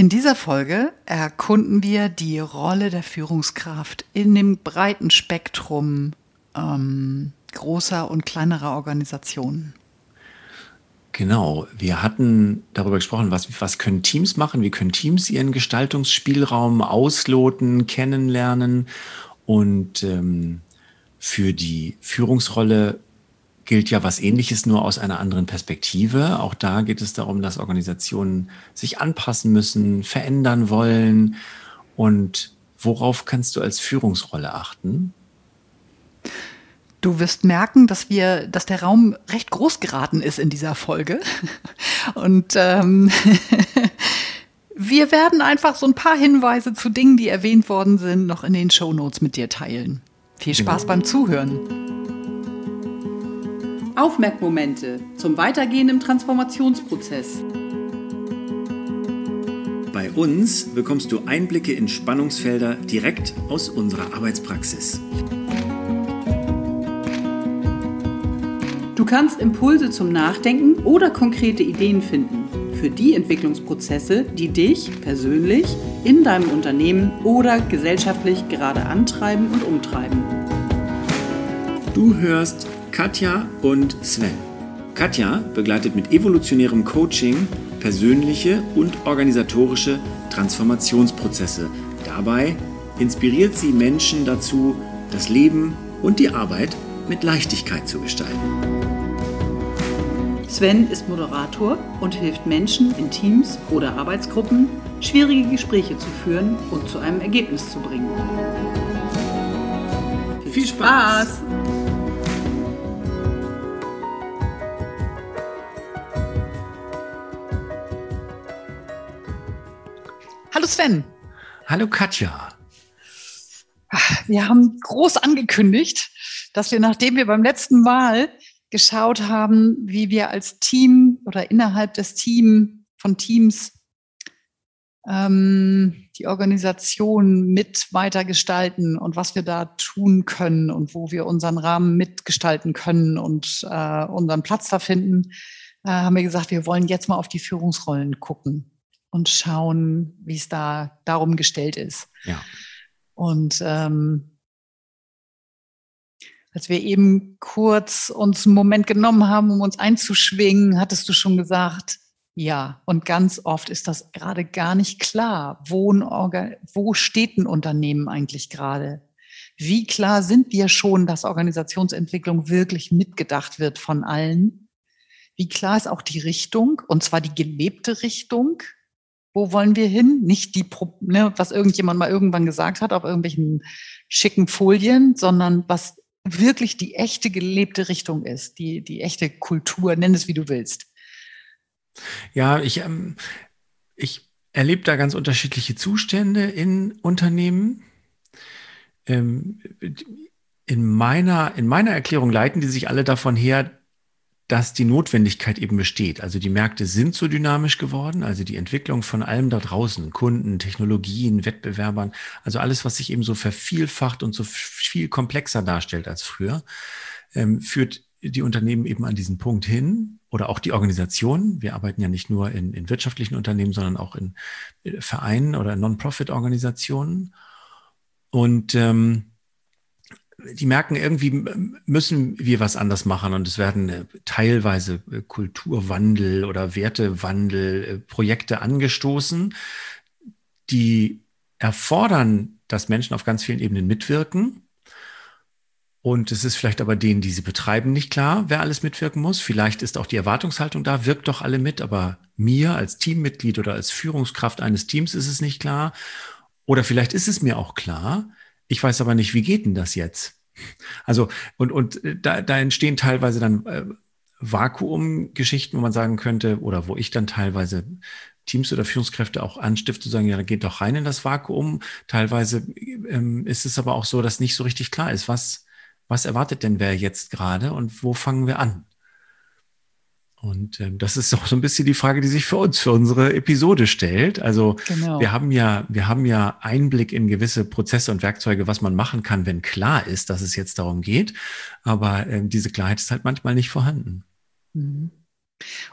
In dieser Folge erkunden wir die Rolle der Führungskraft in dem breiten Spektrum ähm, großer und kleinerer Organisationen. Genau, wir hatten darüber gesprochen, was, was können Teams machen, wie können Teams ihren Gestaltungsspielraum ausloten, kennenlernen und ähm, für die Führungsrolle gilt ja was ähnliches, nur aus einer anderen Perspektive. Auch da geht es darum, dass Organisationen sich anpassen müssen, verändern wollen. Und worauf kannst du als Führungsrolle achten? Du wirst merken, dass wir, dass der Raum recht groß geraten ist in dieser Folge. Und ähm, wir werden einfach so ein paar Hinweise zu Dingen, die erwähnt worden sind, noch in den Show Notes mit dir teilen. Viel Spaß genau. beim Zuhören. Aufmerkmomente zum Weitergehen im Transformationsprozess. Bei uns bekommst du Einblicke in Spannungsfelder direkt aus unserer Arbeitspraxis. Du kannst Impulse zum Nachdenken oder konkrete Ideen finden für die Entwicklungsprozesse, die dich persönlich in deinem Unternehmen oder gesellschaftlich gerade antreiben und umtreiben. Du hörst Katja und Sven. Katja begleitet mit evolutionärem Coaching persönliche und organisatorische Transformationsprozesse. Dabei inspiriert sie Menschen dazu, das Leben und die Arbeit mit Leichtigkeit zu gestalten. Sven ist Moderator und hilft Menschen in Teams oder Arbeitsgruppen, schwierige Gespräche zu führen und zu einem Ergebnis zu bringen. Viel Spaß! Sven. Hallo Katja. Wir haben groß angekündigt, dass wir, nachdem wir beim letzten Mal geschaut haben, wie wir als Team oder innerhalb des Team von Teams ähm, die Organisation mit weiter gestalten und was wir da tun können und wo wir unseren Rahmen mitgestalten können und äh, unseren Platz da finden, äh, haben wir gesagt, wir wollen jetzt mal auf die Führungsrollen gucken und schauen, wie es da darum gestellt ist. Ja. Und ähm, als wir eben kurz uns einen Moment genommen haben, um uns einzuschwingen, hattest du schon gesagt, ja. Und ganz oft ist das gerade gar nicht klar. Wo, wo steht ein Unternehmen eigentlich gerade? Wie klar sind wir schon, dass Organisationsentwicklung wirklich mitgedacht wird von allen? Wie klar ist auch die Richtung? Und zwar die gelebte Richtung. Wo wollen wir hin? Nicht die, ne, was irgendjemand mal irgendwann gesagt hat auf irgendwelchen schicken Folien, sondern was wirklich die echte gelebte Richtung ist, die, die echte Kultur, nenn es wie du willst. Ja, ich, ähm, ich erlebe da ganz unterschiedliche Zustände in Unternehmen. Ähm, in, meiner, in meiner Erklärung leiten die sich alle davon her, dass die Notwendigkeit eben besteht. Also die Märkte sind so dynamisch geworden, also die Entwicklung von allem da draußen, Kunden, Technologien, Wettbewerbern, also alles, was sich eben so vervielfacht und so viel komplexer darstellt als früher, ähm, führt die Unternehmen eben an diesen Punkt hin oder auch die Organisationen. Wir arbeiten ja nicht nur in, in wirtschaftlichen Unternehmen, sondern auch in äh, Vereinen oder Non-Profit-Organisationen. Und ähm, die merken, irgendwie müssen wir was anders machen und es werden äh, teilweise äh, Kulturwandel oder Wertewandel, äh, Projekte angestoßen, die erfordern, dass Menschen auf ganz vielen Ebenen mitwirken. Und es ist vielleicht aber denen, die sie betreiben, nicht klar, wer alles mitwirken muss. Vielleicht ist auch die Erwartungshaltung da, wirkt doch alle mit, aber mir als Teammitglied oder als Führungskraft eines Teams ist es nicht klar. Oder vielleicht ist es mir auch klar, ich weiß aber nicht, wie geht denn das jetzt? Also, und, und äh, da, da entstehen teilweise dann äh, Vakuumgeschichten, wo man sagen könnte, oder wo ich dann teilweise Teams oder Führungskräfte auch anstifte, zu sagen, ja, geht doch rein in das Vakuum. Teilweise ähm, ist es aber auch so, dass nicht so richtig klar ist, was, was erwartet denn wer jetzt gerade und wo fangen wir an? Und ähm, das ist auch so ein bisschen die Frage, die sich für uns, für unsere Episode stellt. Also genau. wir haben ja, wir haben ja Einblick in gewisse Prozesse und Werkzeuge, was man machen kann, wenn klar ist, dass es jetzt darum geht. Aber ähm, diese Klarheit ist halt manchmal nicht vorhanden. Mhm.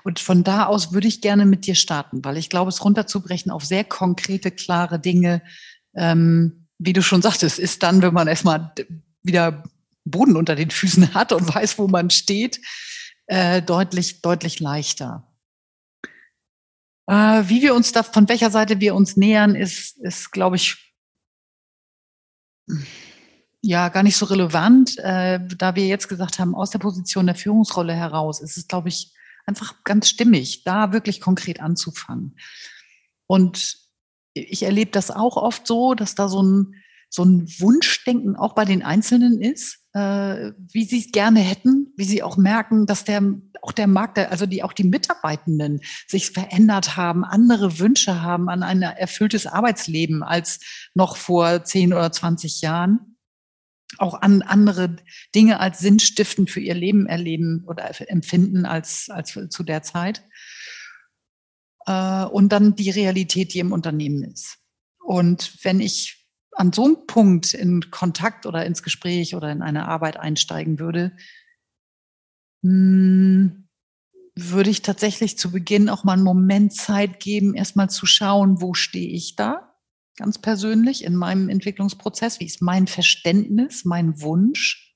Und von da aus würde ich gerne mit dir starten, weil ich glaube, es runterzubrechen auf sehr konkrete, klare Dinge, ähm, wie du schon sagtest, ist dann, wenn man erstmal wieder Boden unter den Füßen hat und weiß, wo man steht, äh, deutlich, deutlich leichter. Äh, wie wir uns da, von welcher Seite wir uns nähern, ist, ist, glaube ich, ja, gar nicht so relevant. Äh, da wir jetzt gesagt haben, aus der Position der Führungsrolle heraus, ist es, glaube ich, einfach ganz stimmig, da wirklich konkret anzufangen. Und ich erlebe das auch oft so, dass da so ein, so ein Wunschdenken auch bei den Einzelnen ist, wie sie es gerne hätten, wie sie auch merken, dass der auch der Markt, also die auch die Mitarbeitenden sich verändert haben, andere Wünsche haben an ein erfülltes Arbeitsleben als noch vor 10 oder 20 Jahren. Auch an andere Dinge als sinnstiftend für ihr Leben erleben oder empfinden als, als zu der Zeit. Äh, und dann die Realität, die im Unternehmen ist. Und wenn ich an so einem Punkt in Kontakt oder ins Gespräch oder in eine Arbeit einsteigen würde, hm, würde ich tatsächlich zu Beginn auch mal einen Moment Zeit geben, erstmal zu schauen, wo stehe ich da, ganz persönlich in meinem Entwicklungsprozess, wie ist mein Verständnis, mein Wunsch,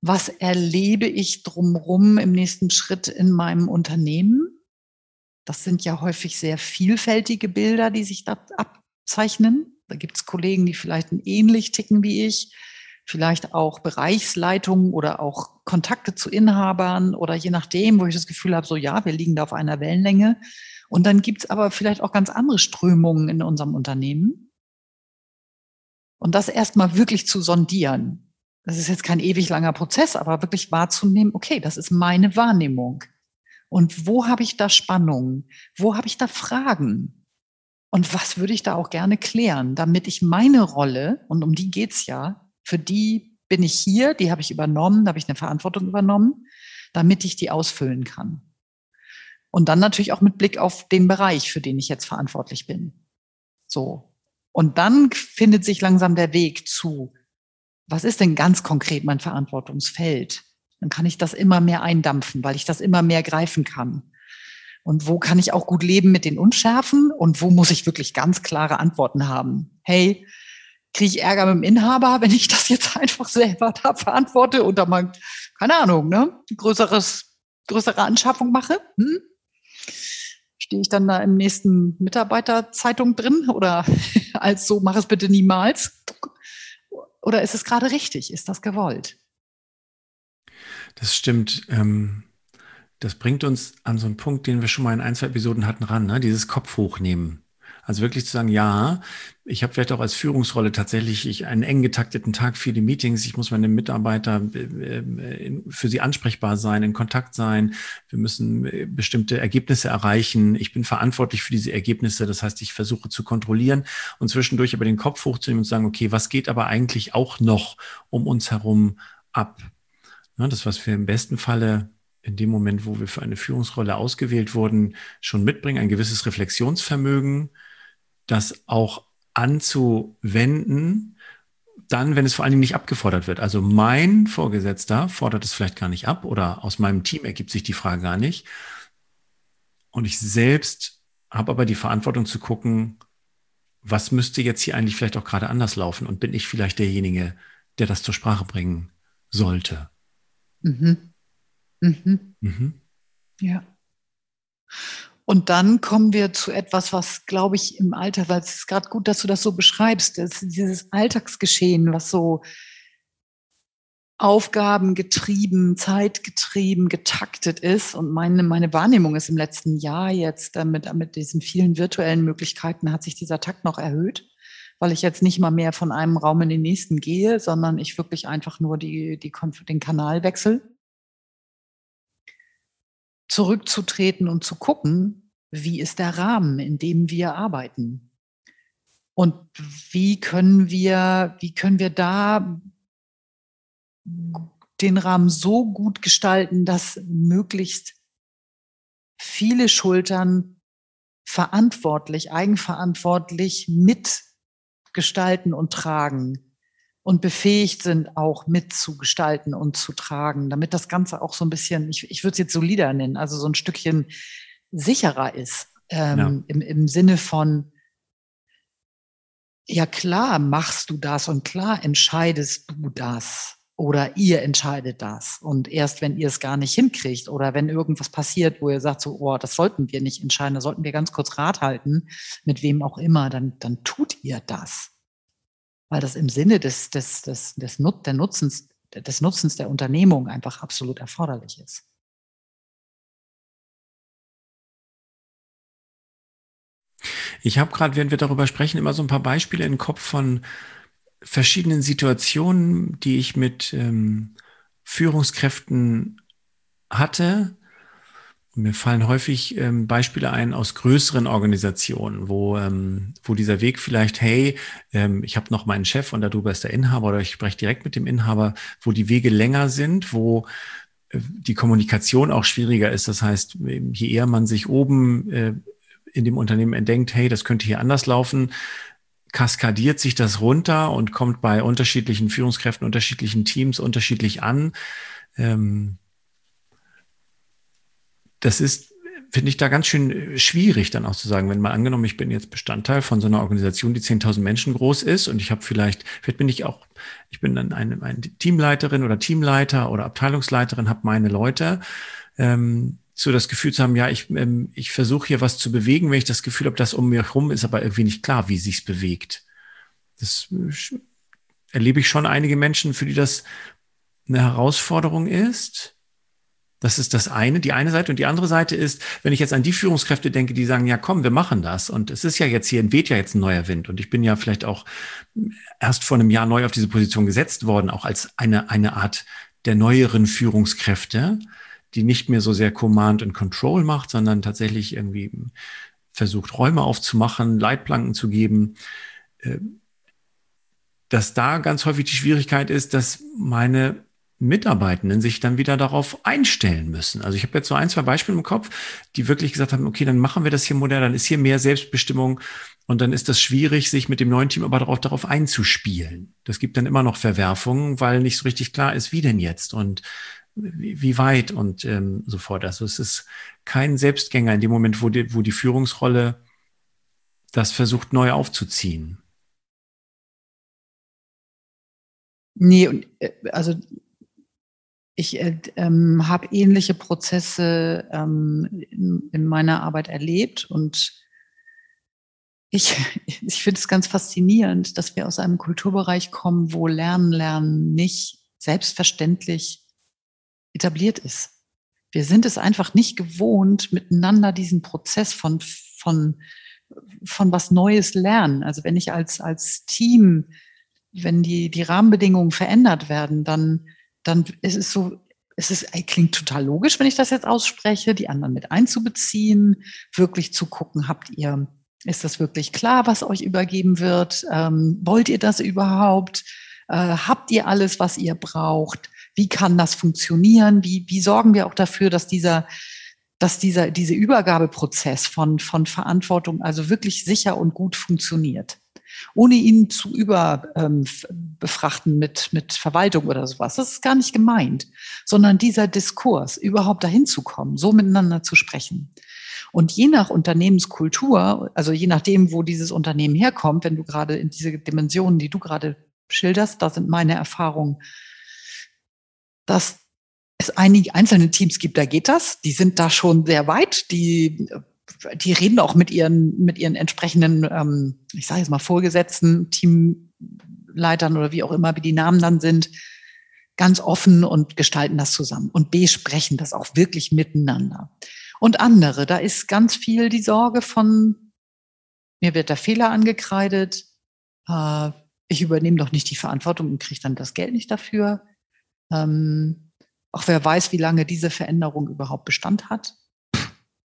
was erlebe ich drumherum im nächsten Schritt in meinem Unternehmen. Das sind ja häufig sehr vielfältige Bilder, die sich da abzeichnen. Da gibt es Kollegen, die vielleicht ähnlich ticken wie ich, vielleicht auch Bereichsleitungen oder auch Kontakte zu Inhabern oder je nachdem, wo ich das Gefühl habe, so ja, wir liegen da auf einer Wellenlänge. Und dann gibt es aber vielleicht auch ganz andere Strömungen in unserem Unternehmen. Und das erstmal wirklich zu sondieren. Das ist jetzt kein ewig langer Prozess, aber wirklich wahrzunehmen, okay, das ist meine Wahrnehmung. Und wo habe ich da Spannungen? Wo habe ich da Fragen? Und was würde ich da auch gerne klären, damit ich meine Rolle, und um die geht's ja, für die bin ich hier, die habe ich übernommen, da habe ich eine Verantwortung übernommen, damit ich die ausfüllen kann. Und dann natürlich auch mit Blick auf den Bereich, für den ich jetzt verantwortlich bin. So. Und dann findet sich langsam der Weg zu, was ist denn ganz konkret mein Verantwortungsfeld? Dann kann ich das immer mehr eindampfen, weil ich das immer mehr greifen kann. Und wo kann ich auch gut leben mit den Unschärfen? Und wo muss ich wirklich ganz klare Antworten haben? Hey, kriege ich Ärger mit dem Inhaber, wenn ich das jetzt einfach selber da verantworte und da mal, keine Ahnung, ne, größeres, größere Anschaffung mache? Hm? Stehe ich dann da im nächsten Mitarbeiterzeitung drin oder als so, mach es bitte niemals? Oder ist es gerade richtig? Ist das gewollt? Das stimmt. Ähm, das bringt uns an so einen Punkt, den wir schon mal in ein, zwei Episoden hatten, ran, ne? dieses Kopf hochnehmen. Also wirklich zu sagen, ja, ich habe vielleicht auch als Führungsrolle tatsächlich ich einen eng getakteten Tag, viele Meetings, ich muss meine Mitarbeiter äh, äh, für sie ansprechbar sein, in Kontakt sein, wir müssen äh, bestimmte Ergebnisse erreichen, ich bin verantwortlich für diese Ergebnisse, das heißt, ich versuche zu kontrollieren und zwischendurch aber den Kopf hochzunehmen und zu sagen, okay, was geht aber eigentlich auch noch um uns herum ab? Das, was wir im besten Falle in dem Moment, wo wir für eine Führungsrolle ausgewählt wurden, schon mitbringen, ein gewisses Reflexionsvermögen, das auch anzuwenden, dann, wenn es vor allen Dingen nicht abgefordert wird. Also mein Vorgesetzter fordert es vielleicht gar nicht ab oder aus meinem Team ergibt sich die Frage gar nicht. Und ich selbst habe aber die Verantwortung zu gucken, was müsste jetzt hier eigentlich vielleicht auch gerade anders laufen und bin ich vielleicht derjenige, der das zur Sprache bringen sollte. Mhm. Mhm. Mhm. Ja. Und dann kommen wir zu etwas, was, glaube ich, im Alter, weil es ist gerade gut, dass du das so beschreibst, das ist dieses Alltagsgeschehen, was so aufgabengetrieben, zeitgetrieben, getaktet ist. Und meine, meine Wahrnehmung ist im letzten Jahr jetzt damit, mit diesen vielen virtuellen Möglichkeiten hat sich dieser Takt noch erhöht, weil ich jetzt nicht mal mehr von einem Raum in den nächsten gehe, sondern ich wirklich einfach nur die, die, den Kanal wechsle zurückzutreten und zu gucken, wie ist der Rahmen, in dem wir arbeiten? Und wie können wir, wie können wir da den Rahmen so gut gestalten, dass möglichst viele Schultern verantwortlich, eigenverantwortlich mitgestalten und tragen und befähigt sind, auch mitzugestalten und zu tragen, damit das Ganze auch so ein bisschen, ich, ich würde es jetzt solider nennen, also so ein Stückchen sicherer ist, ähm, ja. im, im Sinne von, ja klar machst du das und klar entscheidest du das oder ihr entscheidet das. Und erst wenn ihr es gar nicht hinkriegt oder wenn irgendwas passiert, wo ihr sagt so, oh, das sollten wir nicht entscheiden, da sollten wir ganz kurz Rat halten, mit wem auch immer, dann, dann tut ihr das. Weil das im Sinne des, des, des, des, der Nutzens, des Nutzens der Unternehmung einfach absolut erforderlich ist. Ich habe gerade, während wir darüber sprechen, immer so ein paar Beispiele im Kopf von verschiedenen Situationen, die ich mit ähm, Führungskräften hatte. Mir fallen häufig ähm, Beispiele ein aus größeren Organisationen, wo, ähm, wo dieser Weg vielleicht, hey, ähm, ich habe noch meinen Chef und darüber ist der Inhaber oder ich spreche direkt mit dem Inhaber, wo die Wege länger sind, wo äh, die Kommunikation auch schwieriger ist. Das heißt, je eher man sich oben äh, in dem Unternehmen entdenkt, hey, das könnte hier anders laufen, kaskadiert sich das runter und kommt bei unterschiedlichen Führungskräften, unterschiedlichen Teams unterschiedlich an. Ähm, das ist, finde ich, da ganz schön schwierig dann auch zu sagen, wenn mal angenommen, ich bin jetzt Bestandteil von so einer Organisation, die 10.000 Menschen groß ist und ich habe vielleicht, vielleicht bin ich auch, ich bin dann eine, eine Teamleiterin oder Teamleiter oder Abteilungsleiterin, habe meine Leute. Ähm, so das Gefühl zu haben, ja, ich, ähm, ich versuche hier was zu bewegen, wenn ich das Gefühl habe, dass um mir herum ist, aber irgendwie nicht klar, wie sich's bewegt. Das äh, erlebe ich schon einige Menschen, für die das eine Herausforderung ist. Das ist das eine, die eine Seite. Und die andere Seite ist, wenn ich jetzt an die Führungskräfte denke, die sagen, ja komm, wir machen das. Und es ist ja jetzt hier, weht ja jetzt ein neuer Wind. Und ich bin ja vielleicht auch erst vor einem Jahr neu auf diese Position gesetzt worden, auch als eine, eine Art der neueren Führungskräfte die nicht mehr so sehr Command and Control macht, sondern tatsächlich irgendwie versucht, Räume aufzumachen, Leitplanken zu geben, äh, dass da ganz häufig die Schwierigkeit ist, dass meine Mitarbeitenden sich dann wieder darauf einstellen müssen. Also ich habe jetzt so ein, zwei Beispiele im Kopf, die wirklich gesagt haben, okay, dann machen wir das hier modern, dann ist hier mehr Selbstbestimmung und dann ist das schwierig, sich mit dem neuen Team aber darauf, darauf einzuspielen. Das gibt dann immer noch Verwerfungen, weil nicht so richtig klar ist, wie denn jetzt. Und wie, wie weit und ähm, so fort. Also es ist kein Selbstgänger in dem Moment, wo die, wo die Führungsrolle das versucht neu aufzuziehen. Nee, und, äh, also ich äh, ähm, habe ähnliche Prozesse ähm, in, in, meiner Arbeit erlebt und ich, ich finde es ganz faszinierend, dass wir aus einem Kulturbereich kommen, wo Lernen, Lernen nicht selbstverständlich etabliert ist. Wir sind es einfach nicht gewohnt, miteinander diesen Prozess von, von, von was Neues lernen. Also wenn ich als, als Team, wenn die, die Rahmenbedingungen verändert werden, dann, dann ist es so, es ist, klingt total logisch, wenn ich das jetzt ausspreche, die anderen mit einzubeziehen, wirklich zu gucken, habt ihr, ist das wirklich klar, was euch übergeben wird? Ähm, wollt ihr das überhaupt? Äh, habt ihr alles, was ihr braucht? wie kann das funktionieren? Wie, wie sorgen wir auch dafür, dass dieser, dass dieser, dieser Übergabeprozess von, von Verantwortung also wirklich sicher und gut funktioniert? Ohne ihn zu überbefrachten ähm, mit, mit Verwaltung oder sowas. Das ist gar nicht gemeint, sondern dieser Diskurs, überhaupt dahin zu kommen, so miteinander zu sprechen. Und je nach Unternehmenskultur, also je nachdem, wo dieses Unternehmen herkommt, wenn du gerade in diese Dimensionen, die du gerade schilderst, da sind meine Erfahrungen dass es einige einzelne Teams gibt, da geht das. Die sind da schon sehr weit. Die, die reden auch mit ihren, mit ihren entsprechenden, ähm, ich sage jetzt mal, Vorgesetzten, Teamleitern oder wie auch immer, wie die Namen dann sind, ganz offen und gestalten das zusammen und besprechen das auch wirklich miteinander. Und andere, da ist ganz viel die Sorge von, mir wird der Fehler angekreidet, äh, ich übernehme doch nicht die Verantwortung und kriege dann das Geld nicht dafür. Ähm, auch wer weiß, wie lange diese Veränderung überhaupt Bestand hat.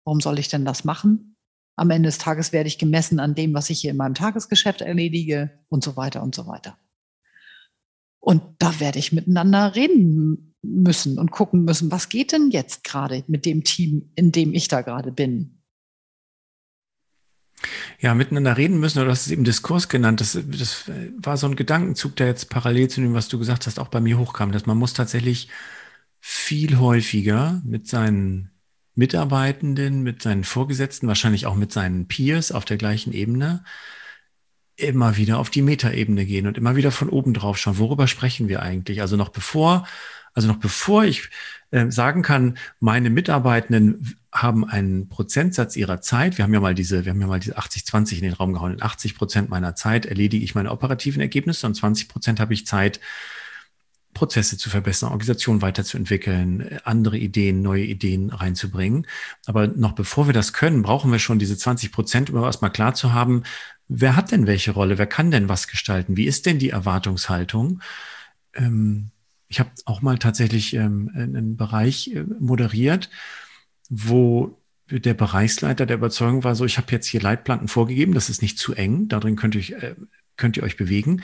Warum soll ich denn das machen? Am Ende des Tages werde ich gemessen an dem, was ich hier in meinem Tagesgeschäft erledige und so weiter und so weiter. Und da werde ich miteinander reden müssen und gucken müssen, was geht denn jetzt gerade mit dem Team, in dem ich da gerade bin. Ja, miteinander reden müssen, oder hast es eben Diskurs genannt. Das, das war so ein Gedankenzug, der jetzt parallel zu dem, was du gesagt hast, auch bei mir hochkam, dass man muss tatsächlich viel häufiger mit seinen Mitarbeitenden, mit seinen Vorgesetzten, wahrscheinlich auch mit seinen Peers auf der gleichen Ebene, immer wieder auf die Metaebene gehen und immer wieder von oben drauf schauen. Worüber sprechen wir eigentlich? Also noch bevor, also noch bevor ich äh, sagen kann, meine Mitarbeitenden haben einen Prozentsatz ihrer Zeit. Wir haben ja mal diese, wir haben ja mal diese 80-20 in den Raum gehauen. In 80 Prozent meiner Zeit erledige ich meine operativen Ergebnisse und 20 Prozent habe ich Zeit, Prozesse zu verbessern, Organisation weiterzuentwickeln, andere Ideen, neue Ideen reinzubringen. Aber noch bevor wir das können, brauchen wir schon diese 20 Prozent, um erstmal klar zu haben, wer hat denn welche Rolle, wer kann denn was gestalten, wie ist denn die Erwartungshaltung? Ähm, ich habe auch mal tatsächlich ähm, einen Bereich äh, moderiert, wo der Bereichsleiter der Überzeugung war, so ich habe jetzt hier Leitplanken vorgegeben, das ist nicht zu eng, darin könnt ihr, äh, könnt ihr euch bewegen.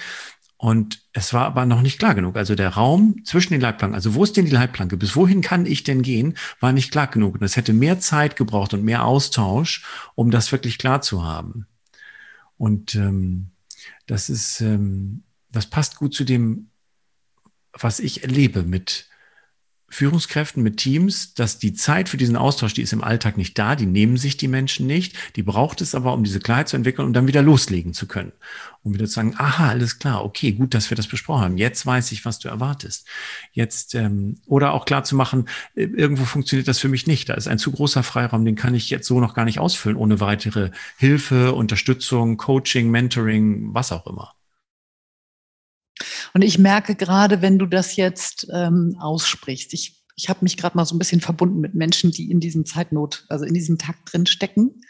Und es war aber noch nicht klar genug. Also der Raum zwischen den Leitplanken, also wo ist denn die Leitplanke? Bis wohin kann ich denn gehen? War nicht klar genug. Und es hätte mehr Zeit gebraucht und mehr Austausch, um das wirklich klar zu haben. Und ähm, das ist, ähm, das passt gut zu dem, was ich erlebe mit Führungskräften, mit Teams, dass die Zeit für diesen Austausch, die ist im Alltag nicht da, die nehmen sich die Menschen nicht, die braucht es aber, um diese Klarheit zu entwickeln und um dann wieder loslegen zu können. Um wieder zu sagen, aha, alles klar, okay, gut, dass wir das besprochen haben. Jetzt weiß ich, was du erwartest. Jetzt, ähm, oder auch klar zu machen, äh, irgendwo funktioniert das für mich nicht. Da ist ein zu großer Freiraum, den kann ich jetzt so noch gar nicht ausfüllen, ohne weitere Hilfe, Unterstützung, Coaching, Mentoring, was auch immer. Und ich merke gerade, wenn du das jetzt ähm, aussprichst, ich, ich habe mich gerade mal so ein bisschen verbunden mit Menschen, die in diesem Zeitnot, also in diesem Takt drin stecken,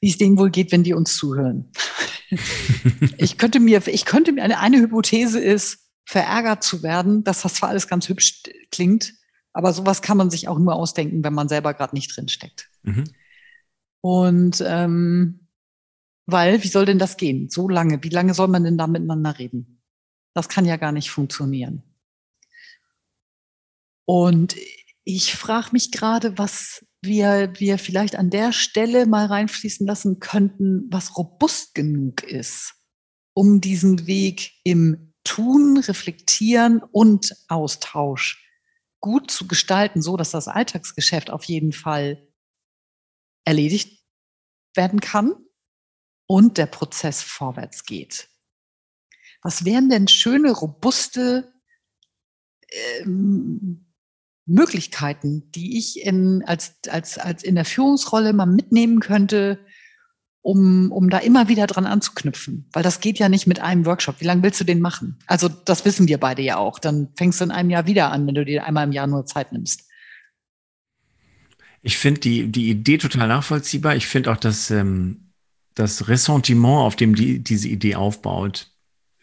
wie es denen wohl geht, wenn die uns zuhören. ich könnte mir, ich könnte mir, eine, eine Hypothese ist, verärgert zu werden, dass das zwar alles ganz hübsch klingt, aber sowas kann man sich auch nur ausdenken, wenn man selber gerade nicht drin steckt. Mhm. Und ähm, weil, wie soll denn das gehen? So lange, wie lange soll man denn da miteinander reden? Das kann ja gar nicht funktionieren. Und ich frage mich gerade, was wir, wir vielleicht an der Stelle mal reinfließen lassen könnten, was robust genug ist, um diesen Weg im Tun, Reflektieren und Austausch gut zu gestalten, so dass das Alltagsgeschäft auf jeden Fall erledigt werden kann und der Prozess vorwärts geht. Was wären denn schöne, robuste ähm, Möglichkeiten, die ich in, als, als, als in der Führungsrolle mal mitnehmen könnte, um, um da immer wieder dran anzuknüpfen. Weil das geht ja nicht mit einem Workshop. Wie lange willst du den machen? Also das wissen wir beide ja auch. Dann fängst du in einem Jahr wieder an, wenn du dir einmal im Jahr nur Zeit nimmst. Ich finde die, die Idee total nachvollziehbar. Ich finde auch, dass ähm, das Ressentiment, auf dem die, diese Idee aufbaut,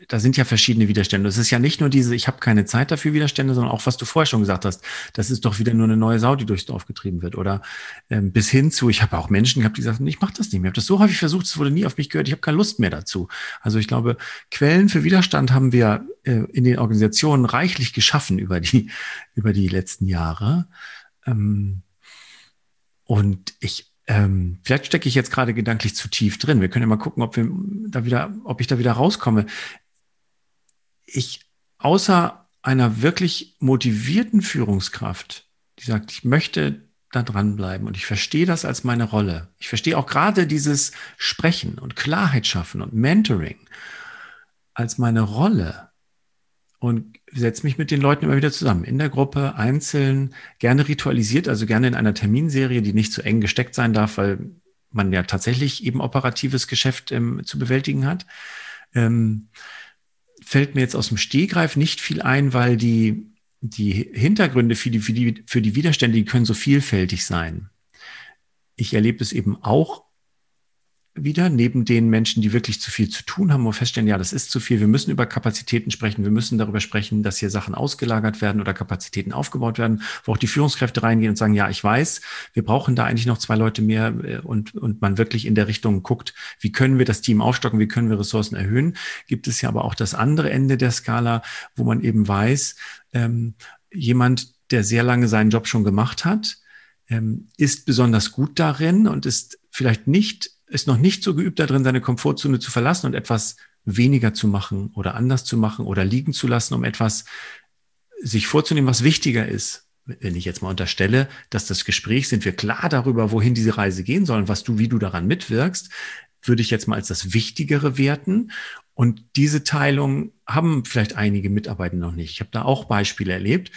da sind ja verschiedene Widerstände. Es ist ja nicht nur diese, ich habe keine Zeit dafür Widerstände, sondern auch, was du vorher schon gesagt hast, das ist doch wieder nur eine neue Sau, die durchs Dorf getrieben wird. Oder ähm, bis hin zu, ich habe auch Menschen gehabt, die sagten, ich mache das nicht mehr. Ich habe das so häufig versucht, es wurde nie auf mich gehört, ich habe keine Lust mehr dazu. Also ich glaube, Quellen für Widerstand haben wir äh, in den Organisationen reichlich geschaffen über die, über die letzten Jahre. Ähm, und ich ähm, vielleicht stecke ich jetzt gerade gedanklich zu tief drin. Wir können ja mal gucken, ob wir da wieder, ob ich da wieder rauskomme ich außer einer wirklich motivierten Führungskraft, die sagt, ich möchte da dranbleiben und ich verstehe das als meine Rolle. Ich verstehe auch gerade dieses Sprechen und Klarheit schaffen und Mentoring als meine Rolle und setze mich mit den Leuten immer wieder zusammen, in der Gruppe, einzeln, gerne ritualisiert, also gerne in einer Terminserie, die nicht zu eng gesteckt sein darf, weil man ja tatsächlich eben operatives Geschäft ähm, zu bewältigen hat. Ähm, fällt mir jetzt aus dem Stehgreif nicht viel ein, weil die, die Hintergründe für die, für, die, für die Widerstände, die können so vielfältig sein. Ich erlebe es eben auch wieder, neben den Menschen, die wirklich zu viel zu tun haben, wo feststellen, ja, das ist zu viel, wir müssen über Kapazitäten sprechen, wir müssen darüber sprechen, dass hier Sachen ausgelagert werden oder Kapazitäten aufgebaut werden, wo auch die Führungskräfte reingehen und sagen, ja, ich weiß, wir brauchen da eigentlich noch zwei Leute mehr äh, und, und man wirklich in der Richtung guckt, wie können wir das Team aufstocken, wie können wir Ressourcen erhöhen, gibt es ja aber auch das andere Ende der Skala, wo man eben weiß, ähm, jemand, der sehr lange seinen Job schon gemacht hat, ähm, ist besonders gut darin und ist vielleicht nicht ist noch nicht so geübt darin, seine Komfortzone zu verlassen und etwas weniger zu machen oder anders zu machen oder liegen zu lassen, um etwas sich vorzunehmen, was wichtiger ist. Wenn ich jetzt mal unterstelle, dass das Gespräch sind wir klar darüber, wohin diese Reise gehen soll und was du, wie du daran mitwirkst, würde ich jetzt mal als das Wichtigere werten. Und diese Teilung haben vielleicht einige Mitarbeiter noch nicht. Ich habe da auch Beispiele erlebt,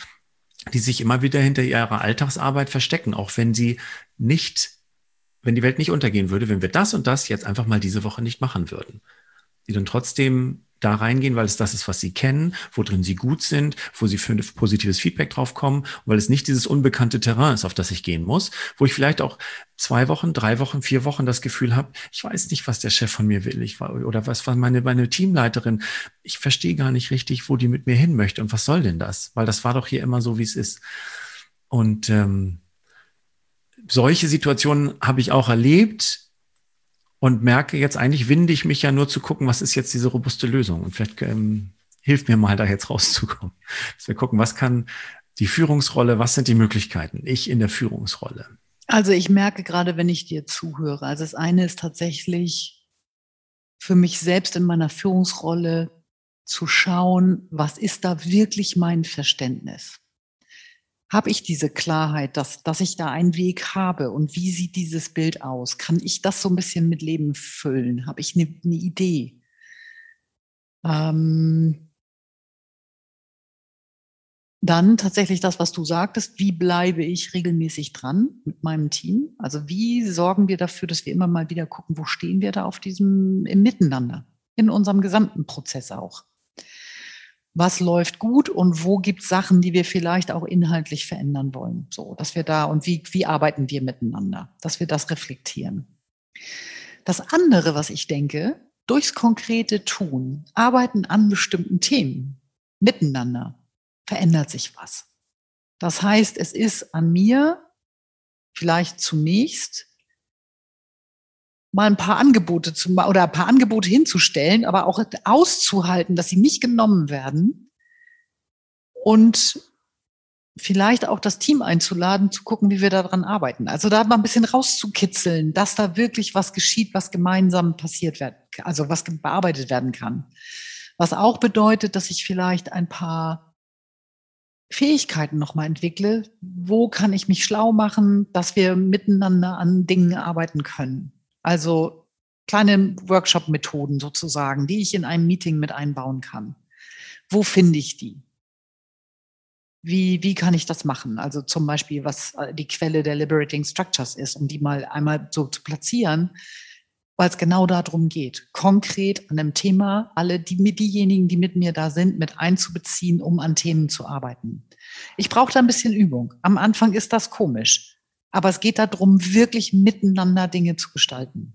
die sich immer wieder hinter ihrer Alltagsarbeit verstecken, auch wenn sie nicht, wenn die Welt nicht untergehen würde, wenn wir das und das jetzt einfach mal diese Woche nicht machen würden. Die dann trotzdem da reingehen, weil es das ist, was sie kennen, wo drin sie gut sind, wo sie für ein positives Feedback drauf kommen, weil es nicht dieses unbekannte Terrain ist, auf das ich gehen muss, wo ich vielleicht auch zwei Wochen, drei Wochen, vier Wochen das Gefühl habe, ich weiß nicht, was der Chef von mir will, ich war, oder was war meine, meine Teamleiterin, ich verstehe gar nicht richtig, wo die mit mir hin möchte und was soll denn das? Weil das war doch hier immer so, wie es ist. Und ähm, solche Situationen habe ich auch erlebt, und merke jetzt eigentlich, winde ich mich ja nur zu gucken, was ist jetzt diese robuste Lösung. Und vielleicht ähm, hilft mir mal da jetzt rauszukommen. Dass wir gucken, was kann die Führungsrolle, was sind die Möglichkeiten? Ich in der Führungsrolle. Also ich merke gerade, wenn ich dir zuhöre, also das eine ist tatsächlich für mich selbst in meiner Führungsrolle zu schauen, was ist da wirklich mein Verständnis? Habe ich diese Klarheit, dass, dass ich da einen Weg habe und wie sieht dieses Bild aus? Kann ich das so ein bisschen mit Leben füllen? Habe ich eine, eine Idee? Ähm, dann tatsächlich das, was du sagtest, wie bleibe ich regelmäßig dran mit meinem Team? Also wie sorgen wir dafür, dass wir immer mal wieder gucken, wo stehen wir da auf diesem, im Miteinander, in unserem gesamten Prozess auch? Was läuft gut und wo gibt es Sachen, die wir vielleicht auch inhaltlich verändern wollen. So, dass wir da und wie, wie arbeiten wir miteinander, dass wir das reflektieren. Das andere, was ich denke, durchs konkrete Tun, Arbeiten an bestimmten Themen miteinander, verändert sich was. Das heißt, es ist an mir vielleicht zunächst mal ein paar Angebote zu oder ein paar Angebote hinzustellen, aber auch auszuhalten, dass sie nicht genommen werden und vielleicht auch das Team einzuladen, zu gucken, wie wir daran arbeiten. Also da mal ein bisschen rauszukitzeln, dass da wirklich was geschieht, was gemeinsam passiert wird, also was bearbeitet werden kann. Was auch bedeutet, dass ich vielleicht ein paar Fähigkeiten nochmal entwickle. Wo kann ich mich schlau machen, dass wir miteinander an Dingen arbeiten können? Also kleine Workshop-Methoden sozusagen, die ich in einem Meeting mit einbauen kann. Wo finde ich die? Wie, wie kann ich das machen? Also zum Beispiel, was äh, die Quelle der Liberating Structures ist, um die mal einmal so zu platzieren, weil es genau darum geht, konkret an einem Thema alle die, diejenigen, die mit mir da sind, mit einzubeziehen, um an Themen zu arbeiten. Ich brauche da ein bisschen Übung. Am Anfang ist das komisch. Aber es geht darum, wirklich miteinander Dinge zu gestalten.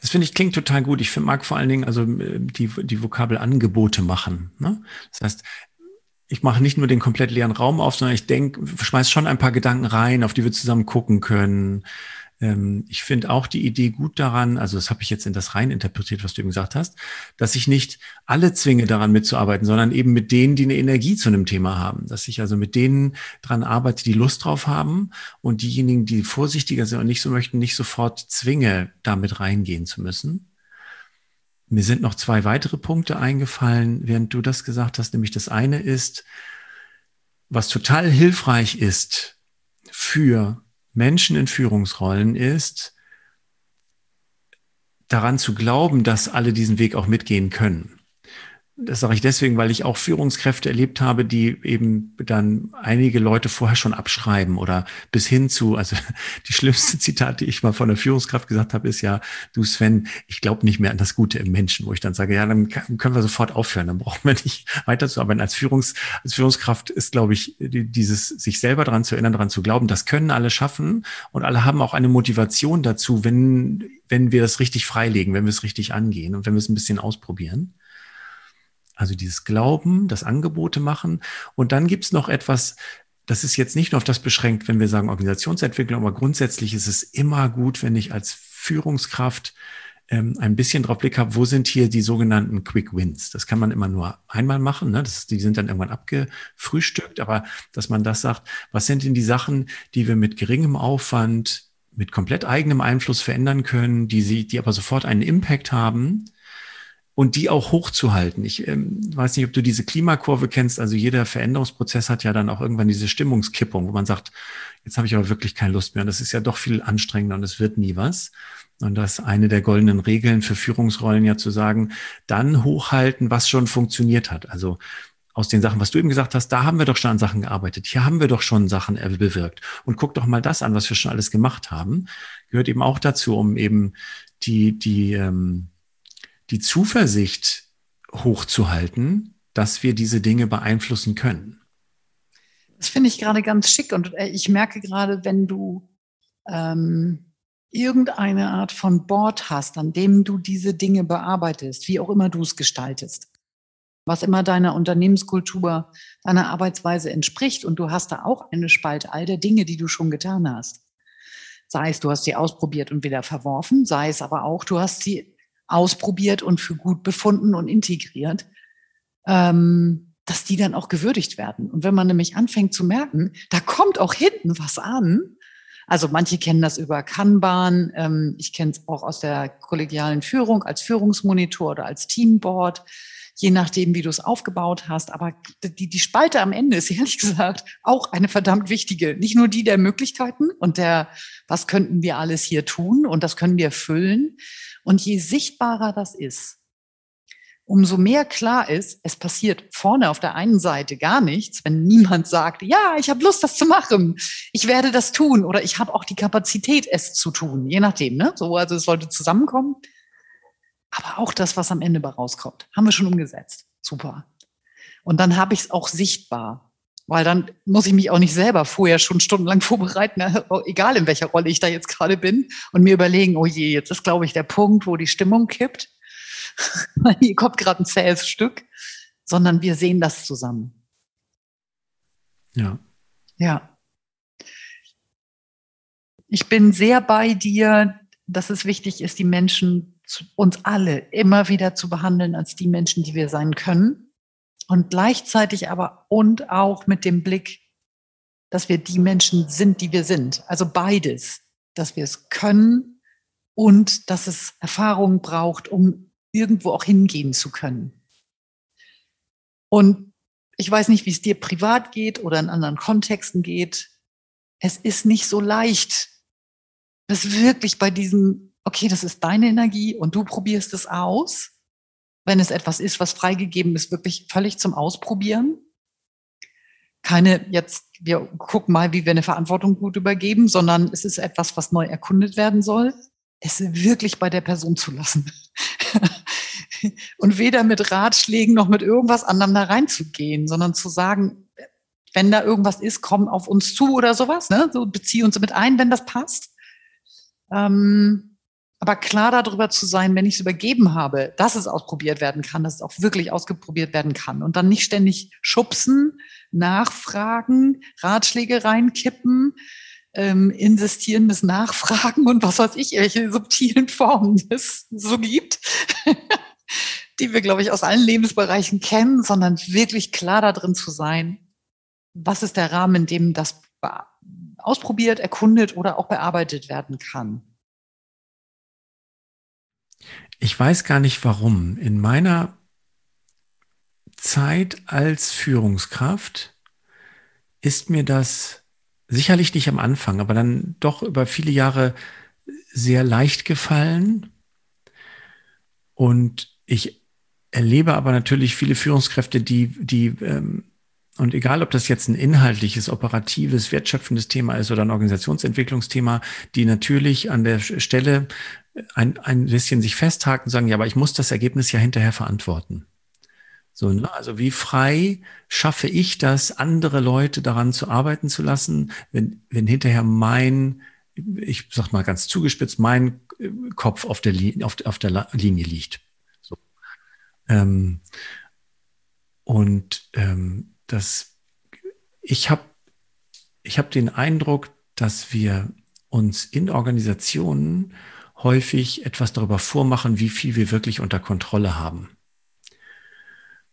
Das finde ich klingt total gut. Ich mag vor allen Dingen also äh, die, die Vokabel Angebote machen. Ne? Das heißt, ich mache nicht nur den komplett leeren Raum auf, sondern ich denke, schmeiß schon ein paar Gedanken rein, auf die wir zusammen gucken können. Ähm, ich finde auch die Idee gut daran, also das habe ich jetzt in das rein interpretiert, was du eben gesagt hast, dass ich nicht alle zwinge, daran mitzuarbeiten, sondern eben mit denen, die eine Energie zu einem Thema haben. Dass ich also mit denen dran arbeite, die Lust drauf haben und diejenigen, die vorsichtiger sind und nicht so möchten, nicht sofort zwinge, damit reingehen zu müssen. Mir sind noch zwei weitere Punkte eingefallen, während du das gesagt hast, nämlich das eine ist, was total hilfreich ist für Menschen in Führungsrollen ist, daran zu glauben, dass alle diesen Weg auch mitgehen können. Das sage ich deswegen, weil ich auch Führungskräfte erlebt habe, die eben dann einige Leute vorher schon abschreiben oder bis hin zu, also die schlimmste Zitat, die ich mal von der Führungskraft gesagt habe, ist ja, du Sven, ich glaube nicht mehr an das Gute im Menschen, wo ich dann sage, ja, dann können wir sofort aufhören, dann brauchen wir nicht weiterzuarbeiten. Als, Führungs, als Führungskraft ist, glaube ich, dieses sich selber daran zu erinnern, daran zu glauben, das können alle schaffen und alle haben auch eine Motivation dazu, wenn, wenn wir das richtig freilegen, wenn wir es richtig angehen und wenn wir es ein bisschen ausprobieren. Also dieses Glauben, das Angebote machen. Und dann gibt's noch etwas, das ist jetzt nicht nur auf das beschränkt, wenn wir sagen Organisationsentwicklung, aber grundsätzlich ist es immer gut, wenn ich als Führungskraft ähm, ein bisschen drauf Blick habe, wo sind hier die sogenannten Quick Wins. Das kann man immer nur einmal machen, ne? das, die sind dann irgendwann abgefrühstückt, aber dass man das sagt, was sind denn die Sachen, die wir mit geringem Aufwand mit komplett eigenem Einfluss verändern können, die sie, die aber sofort einen Impact haben und die auch hochzuhalten. Ich ähm, weiß nicht, ob du diese Klimakurve kennst. Also jeder Veränderungsprozess hat ja dann auch irgendwann diese Stimmungskippung, wo man sagt, jetzt habe ich aber wirklich keine Lust mehr. Und das ist ja doch viel anstrengender und es wird nie was. Und das ist eine der goldenen Regeln für Führungsrollen ja zu sagen, dann hochhalten, was schon funktioniert hat. Also aus den Sachen, was du eben gesagt hast, da haben wir doch schon an Sachen gearbeitet. Hier haben wir doch schon Sachen bewirkt. Und guck doch mal das an, was wir schon alles gemacht haben. Gehört eben auch dazu, um eben die, die, ähm, die Zuversicht hochzuhalten, dass wir diese Dinge beeinflussen können. Das finde ich gerade ganz schick und äh, ich merke gerade, wenn du ähm, irgendeine Art von Board hast, an dem du diese Dinge bearbeitest, wie auch immer du es gestaltest, was immer deiner Unternehmenskultur, deiner Arbeitsweise entspricht und du hast da auch eine Spalte all der Dinge, die du schon getan hast. Sei es, du hast sie ausprobiert und wieder verworfen, sei es aber auch, du hast sie ausprobiert und für gut befunden und integriert, ähm, dass die dann auch gewürdigt werden. Und wenn man nämlich anfängt zu merken, da kommt auch hinten was an, also manche kennen das über Kanban, ähm, ich kenne es auch aus der kollegialen Führung als Führungsmonitor oder als Teamboard, je nachdem, wie du es aufgebaut hast. Aber die, die Spalte am Ende ist ehrlich gesagt auch eine verdammt wichtige. Nicht nur die der Möglichkeiten und der, was könnten wir alles hier tun und das können wir füllen, und je sichtbarer das ist, umso mehr klar ist, es passiert vorne auf der einen Seite gar nichts, wenn niemand sagt, ja, ich habe Lust, das zu machen, ich werde das tun oder ich habe auch die Kapazität, es zu tun, je nachdem. Ne? So, also es sollte zusammenkommen. Aber auch das, was am Ende bei rauskommt, haben wir schon umgesetzt. Super. Und dann habe ich es auch sichtbar. Weil dann muss ich mich auch nicht selber vorher schon stundenlang vorbereiten, ne? egal in welcher Rolle ich da jetzt gerade bin, und mir überlegen, oh je, jetzt ist, glaube ich, der Punkt, wo die Stimmung kippt. Hier kommt gerade ein zähes Stück, sondern wir sehen das zusammen. Ja. Ja. Ich bin sehr bei dir, dass es wichtig ist, die Menschen, uns alle immer wieder zu behandeln als die Menschen, die wir sein können und gleichzeitig aber und auch mit dem Blick, dass wir die Menschen sind, die wir sind. Also beides, dass wir es können und dass es Erfahrung braucht, um irgendwo auch hingehen zu können. Und ich weiß nicht, wie es dir privat geht oder in anderen Kontexten geht. Es ist nicht so leicht, das wirklich bei diesem, okay, das ist deine Energie und du probierst es aus wenn es etwas ist, was freigegeben ist, wirklich völlig zum Ausprobieren. Keine jetzt, wir gucken mal, wie wir eine Verantwortung gut übergeben, sondern es ist etwas, was neu erkundet werden soll, es wirklich bei der Person zu lassen. Und weder mit Ratschlägen noch mit irgendwas anderem da reinzugehen, sondern zu sagen, wenn da irgendwas ist, komm auf uns zu oder sowas, ne? So bezieh uns mit ein, wenn das passt. Ähm, aber klar darüber zu sein, wenn ich es übergeben habe, dass es ausprobiert werden kann, dass es auch wirklich ausprobiert werden kann und dann nicht ständig schubsen, nachfragen, Ratschläge reinkippen, ähm, insistierendes Nachfragen und was weiß ich, welche subtilen Formen es so gibt, die wir, glaube ich, aus allen Lebensbereichen kennen, sondern wirklich klar darin zu sein, was ist der Rahmen, in dem das ausprobiert, erkundet oder auch bearbeitet werden kann. Ich weiß gar nicht warum. In meiner Zeit als Führungskraft ist mir das sicherlich nicht am Anfang, aber dann doch über viele Jahre sehr leicht gefallen. Und ich erlebe aber natürlich viele Führungskräfte, die, die ähm, und egal, ob das jetzt ein inhaltliches, operatives, wertschöpfendes Thema ist oder ein Organisationsentwicklungsthema, die natürlich an der Stelle ein, ein bisschen sich festhaken und sagen, ja, aber ich muss das Ergebnis ja hinterher verantworten. So, ne? Also wie frei schaffe ich das, andere Leute daran zu arbeiten zu lassen, wenn, wenn hinterher mein, ich sag mal ganz zugespitzt, mein Kopf auf der, auf, auf der Linie liegt. So. Ähm, und ähm, das, ich habe ich hab den Eindruck, dass wir uns in Organisationen häufig etwas darüber vormachen, wie viel wir wirklich unter Kontrolle haben.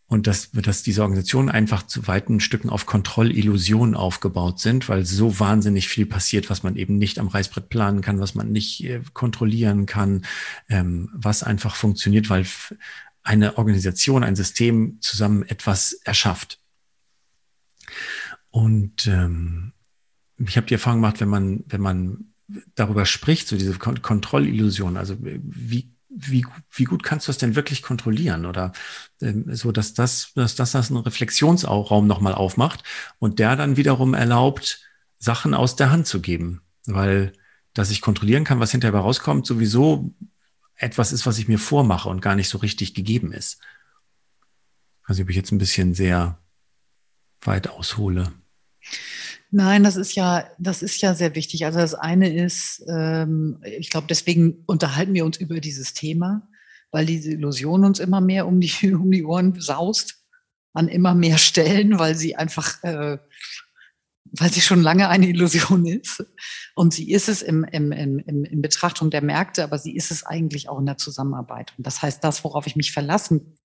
und dass, dass diese Organisationen einfach zu weiten Stücken auf Kontrollillusionen aufgebaut sind, weil so wahnsinnig viel passiert, was man eben nicht am Reißbrett planen kann, was man nicht äh, kontrollieren kann, ähm, was einfach funktioniert, weil eine Organisation, ein System zusammen etwas erschafft. Und ähm, ich habe die Erfahrung gemacht, wenn man, wenn man darüber spricht, so diese Kontrollillusion, also wie wie, wie gut kannst du es denn wirklich kontrollieren? Oder ähm, so, dass das, dass das, das einen Reflexionsraum nochmal aufmacht und der dann wiederum erlaubt, Sachen aus der Hand zu geben. Weil, dass ich kontrollieren kann, was hinterher rauskommt, sowieso etwas ist, was ich mir vormache und gar nicht so richtig gegeben ist. Also, ob ich jetzt ein bisschen sehr weit aushole. Nein, das ist ja, das ist ja sehr wichtig. Also das eine ist, ähm, ich glaube, deswegen unterhalten wir uns über dieses Thema, weil diese Illusion uns immer mehr um die, um die Ohren saust an immer mehr Stellen, weil sie einfach, äh, weil sie schon lange eine Illusion ist. Und sie ist es im, im, im, in Betrachtung der Märkte, aber sie ist es eigentlich auch in der Zusammenarbeit. Und das heißt, das, worauf ich mich verlassen,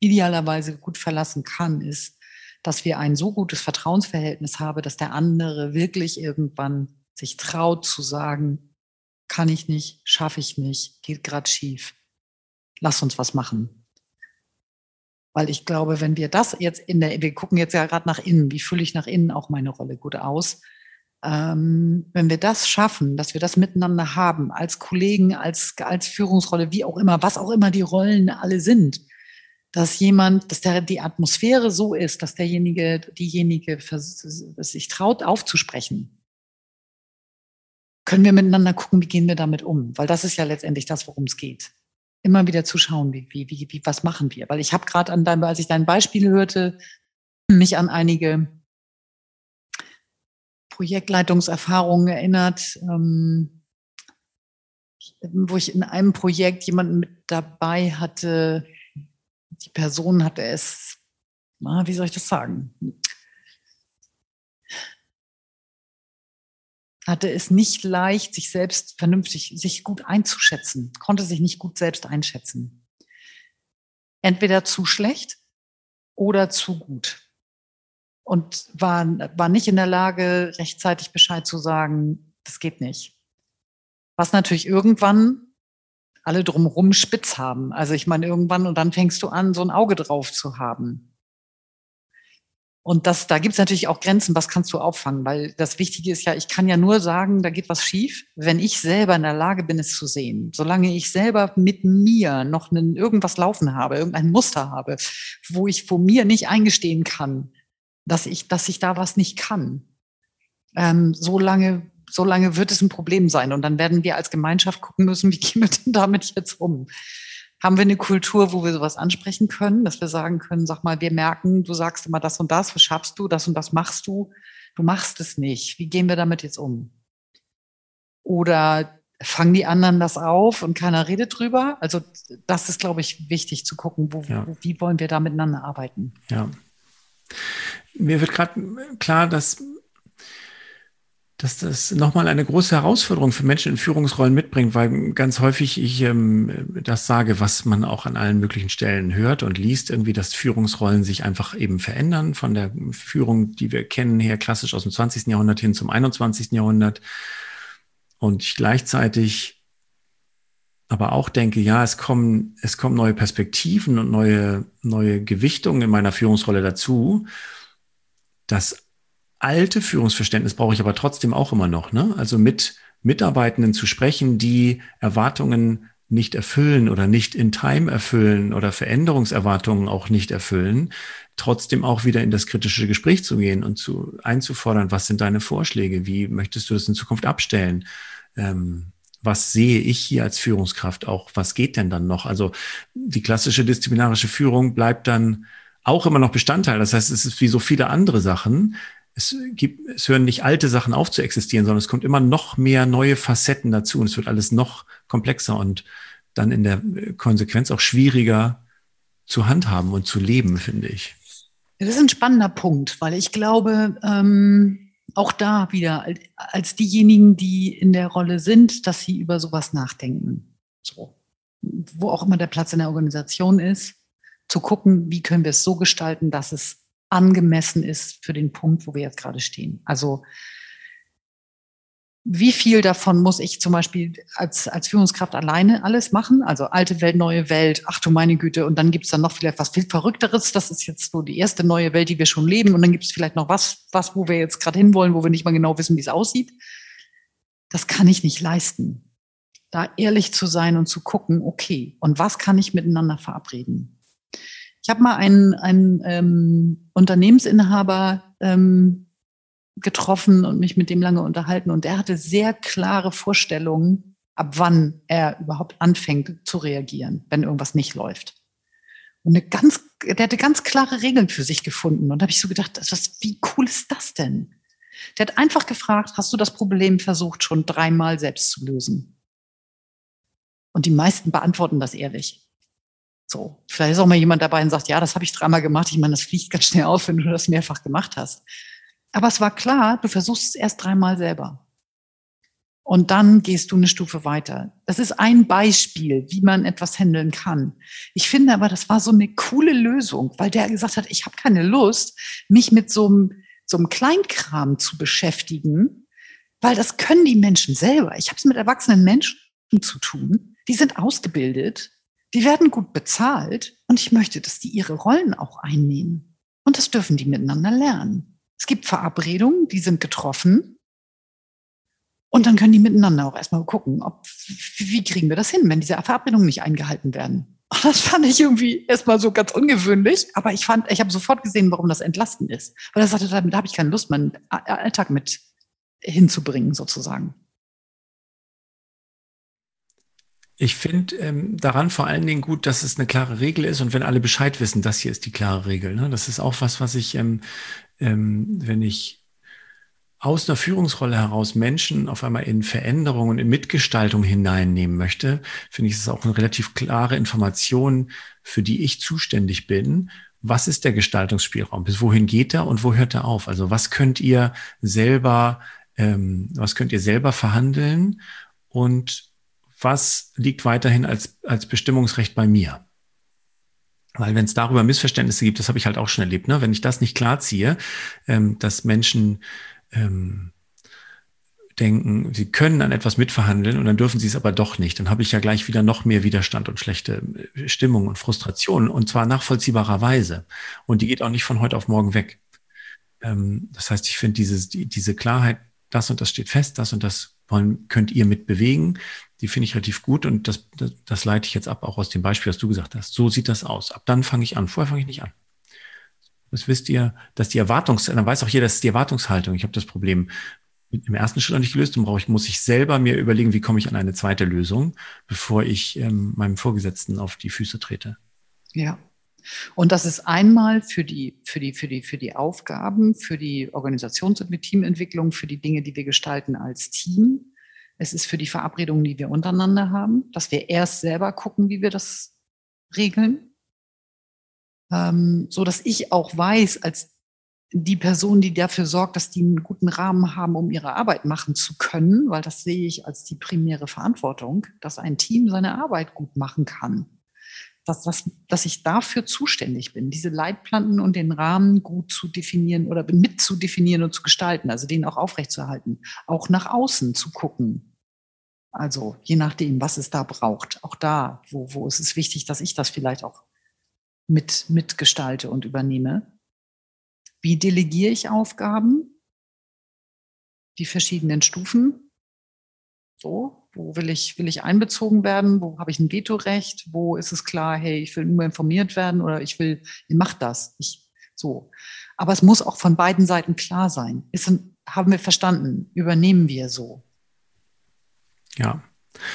idealerweise gut verlassen kann, ist, dass wir ein so gutes Vertrauensverhältnis haben, dass der andere wirklich irgendwann sich traut zu sagen, kann ich nicht, schaffe ich nicht, geht gerade schief. Lass uns was machen. Weil ich glaube, wenn wir das jetzt in der, wir gucken jetzt ja gerade nach innen, wie fülle ich nach innen auch meine Rolle gut aus? Ähm, wenn wir das schaffen, dass wir das miteinander haben, als Kollegen, als, als Führungsrolle, wie auch immer, was auch immer die Rollen alle sind, dass jemand, dass der, die Atmosphäre so ist, dass derjenige, diejenige sich traut aufzusprechen, können wir miteinander gucken, wie gehen wir damit um? Weil das ist ja letztendlich das, worum es geht. Immer wieder zu schauen, wie, wie, wie, wie was machen wir? Weil ich habe gerade an deinem, als ich dein Beispiel hörte, mich an einige Projektleitungserfahrungen erinnert, ähm, wo ich in einem Projekt jemanden mit dabei hatte, die Person hatte es, na, wie soll ich das sagen? Hatte es nicht leicht, sich selbst vernünftig, sich gut einzuschätzen, konnte sich nicht gut selbst einschätzen. Entweder zu schlecht oder zu gut. Und war, war nicht in der Lage, rechtzeitig Bescheid zu sagen, das geht nicht. Was natürlich irgendwann alle drumherum spitz haben. Also ich meine, irgendwann und dann fängst du an, so ein Auge drauf zu haben. Und das, da gibt es natürlich auch Grenzen, was kannst du auffangen, weil das Wichtige ist ja, ich kann ja nur sagen, da geht was schief, wenn ich selber in der Lage bin, es zu sehen. Solange ich selber mit mir noch einen, irgendwas laufen habe, irgendein Muster habe, wo ich vor mir nicht eingestehen kann, dass ich, dass ich da was nicht kann, ähm, so lange so lange wird es ein Problem sein. Und dann werden wir als Gemeinschaft gucken müssen, wie gehen wir denn damit jetzt um? Haben wir eine Kultur, wo wir sowas ansprechen können, dass wir sagen können, sag mal, wir merken, du sagst immer das und das, was schaffst du, das und das machst du, du machst es nicht. Wie gehen wir damit jetzt um? Oder fangen die anderen das auf und keiner redet drüber? Also das ist, glaube ich, wichtig zu gucken, wo, ja. wie wollen wir da miteinander arbeiten? Ja. Mir wird gerade klar, dass dass das nochmal eine große Herausforderung für Menschen in Führungsrollen mitbringt, weil ganz häufig ich ähm, das sage, was man auch an allen möglichen Stellen hört und liest, irgendwie, dass Führungsrollen sich einfach eben verändern von der Führung, die wir kennen, her klassisch aus dem 20. Jahrhundert hin zum 21. Jahrhundert. Und ich gleichzeitig aber auch denke, ja, es kommen, es kommen neue Perspektiven und neue, neue Gewichtungen in meiner Führungsrolle dazu, dass alte Führungsverständnis brauche ich aber trotzdem auch immer noch. Ne? Also mit Mitarbeitenden zu sprechen, die Erwartungen nicht erfüllen oder nicht in Time erfüllen oder Veränderungserwartungen auch nicht erfüllen, trotzdem auch wieder in das kritische Gespräch zu gehen und zu einzufordern, was sind deine Vorschläge, wie möchtest du das in Zukunft abstellen? Ähm, was sehe ich hier als Führungskraft auch? Was geht denn dann noch? Also die klassische disziplinarische Führung bleibt dann auch immer noch Bestandteil. Das heißt, es ist wie so viele andere Sachen es gibt, es hören nicht alte Sachen auf zu existieren, sondern es kommt immer noch mehr neue Facetten dazu und es wird alles noch komplexer und dann in der Konsequenz auch schwieriger zu handhaben und zu leben, finde ich. Das ist ein spannender Punkt, weil ich glaube, ähm, auch da wieder als diejenigen, die in der Rolle sind, dass sie über sowas nachdenken. So. Wo auch immer der Platz in der Organisation ist, zu gucken, wie können wir es so gestalten, dass es angemessen ist für den Punkt, wo wir jetzt gerade stehen. Also wie viel davon muss ich zum Beispiel als, als Führungskraft alleine alles machen? Also alte Welt, neue Welt, ach du meine Güte, und dann gibt es dann noch vielleicht was viel Verrückteres. Das ist jetzt so die erste neue Welt, die wir schon leben. Und dann gibt es vielleicht noch was, was, wo wir jetzt gerade hinwollen, wo wir nicht mal genau wissen, wie es aussieht. Das kann ich nicht leisten. Da ehrlich zu sein und zu gucken, okay, und was kann ich miteinander verabreden? Ich habe mal einen, einen ähm, Unternehmensinhaber ähm, getroffen und mich mit dem lange unterhalten. Und er hatte sehr klare Vorstellungen, ab wann er überhaupt anfängt zu reagieren, wenn irgendwas nicht läuft. Und eine ganz, der hatte ganz klare Regeln für sich gefunden. Und da habe ich so gedacht, was, wie cool ist das denn? Der hat einfach gefragt, hast du das Problem versucht, schon dreimal selbst zu lösen? Und die meisten beantworten das ehrlich. So, vielleicht ist auch mal jemand dabei und sagt, ja, das habe ich dreimal gemacht. Ich meine, das fliegt ganz schnell auf, wenn du das mehrfach gemacht hast. Aber es war klar, du versuchst es erst dreimal selber. Und dann gehst du eine Stufe weiter. Das ist ein Beispiel, wie man etwas handeln kann. Ich finde aber, das war so eine coole Lösung, weil der gesagt hat, ich habe keine Lust, mich mit so einem, so einem Kleinkram zu beschäftigen, weil das können die Menschen selber. Ich habe es mit erwachsenen Menschen zu tun. Die sind ausgebildet, die werden gut bezahlt und ich möchte, dass die ihre Rollen auch einnehmen. Und das dürfen die miteinander lernen. Es gibt Verabredungen, die sind getroffen. Und dann können die miteinander auch erstmal gucken, ob, wie kriegen wir das hin, wenn diese Verabredungen nicht eingehalten werden. Und das fand ich irgendwie erstmal so ganz ungewöhnlich, aber ich fand, ich habe sofort gesehen, warum das entlastend ist. Weil er sagte, da habe ich keine Lust, meinen Alltag mit hinzubringen, sozusagen. Ich finde ähm, daran vor allen Dingen gut, dass es eine klare Regel ist und wenn alle Bescheid wissen, das hier ist die klare Regel. Ne? Das ist auch was, was ich ähm, ähm, wenn ich aus einer Führungsrolle heraus Menschen auf einmal in Veränderungen, in Mitgestaltung hineinnehmen möchte, finde ich es auch eine relativ klare Information, für die ich zuständig bin. Was ist der Gestaltungsspielraum? Bis wohin geht er und wo hört er auf? Also was könnt ihr selber, ähm, was könnt ihr selber verhandeln und was liegt weiterhin als, als Bestimmungsrecht bei mir? Weil wenn es darüber Missverständnisse gibt, das habe ich halt auch schon erlebt, ne? wenn ich das nicht klar ziehe, ähm, dass Menschen ähm, denken, sie können an etwas mitverhandeln und dann dürfen sie es aber doch nicht, dann habe ich ja gleich wieder noch mehr Widerstand und schlechte äh, Stimmung und Frustration und zwar nachvollziehbarerweise. Und die geht auch nicht von heute auf morgen weg. Ähm, das heißt, ich finde diese, die, diese Klarheit, das und das steht fest, das und das wollen, könnt ihr mitbewegen die finde ich relativ gut und das, das, das, leite ich jetzt ab, auch aus dem Beispiel, was du gesagt hast. So sieht das aus. Ab dann fange ich an. Vorher fange ich nicht an. Das wisst ihr, dass die Erwartungs, dann weiß auch jeder, das ist die Erwartungshaltung. Ich habe das Problem im ersten Schritt noch nicht gelöst und brauche ich, muss ich selber mir überlegen, wie komme ich an eine zweite Lösung, bevor ich ähm, meinem Vorgesetzten auf die Füße trete. Ja. Und das ist einmal für die, für die, für die, für die Aufgaben, für die Organisations- und Teamentwicklung, für die Dinge, die wir gestalten als Team es ist für die Verabredungen, die wir untereinander haben, dass wir erst selber gucken, wie wir das regeln, ähm, so dass ich auch weiß, als die Person, die dafür sorgt, dass die einen guten Rahmen haben, um ihre Arbeit machen zu können, weil das sehe ich als die primäre Verantwortung, dass ein Team seine Arbeit gut machen kann dass, dass, dass ich dafür zuständig bin, diese Leitplanken und den Rahmen gut zu definieren oder mit zu definieren und zu gestalten, also den auch aufrechtzuerhalten, auch nach außen zu gucken. Also je nachdem, was es da braucht, auch da, wo, wo ist es wichtig, dass ich das vielleicht auch mit mitgestalte und übernehme. Wie delegiere ich Aufgaben? Die verschiedenen Stufen. So, wo will ich, will ich einbezogen werden? Wo habe ich ein Vetorecht? Wo ist es klar, hey, ich will nur informiert werden oder ich will, ihr macht das. Ich, so. Aber es muss auch von beiden Seiten klar sein. Ist, haben wir verstanden? Übernehmen wir so? Ja.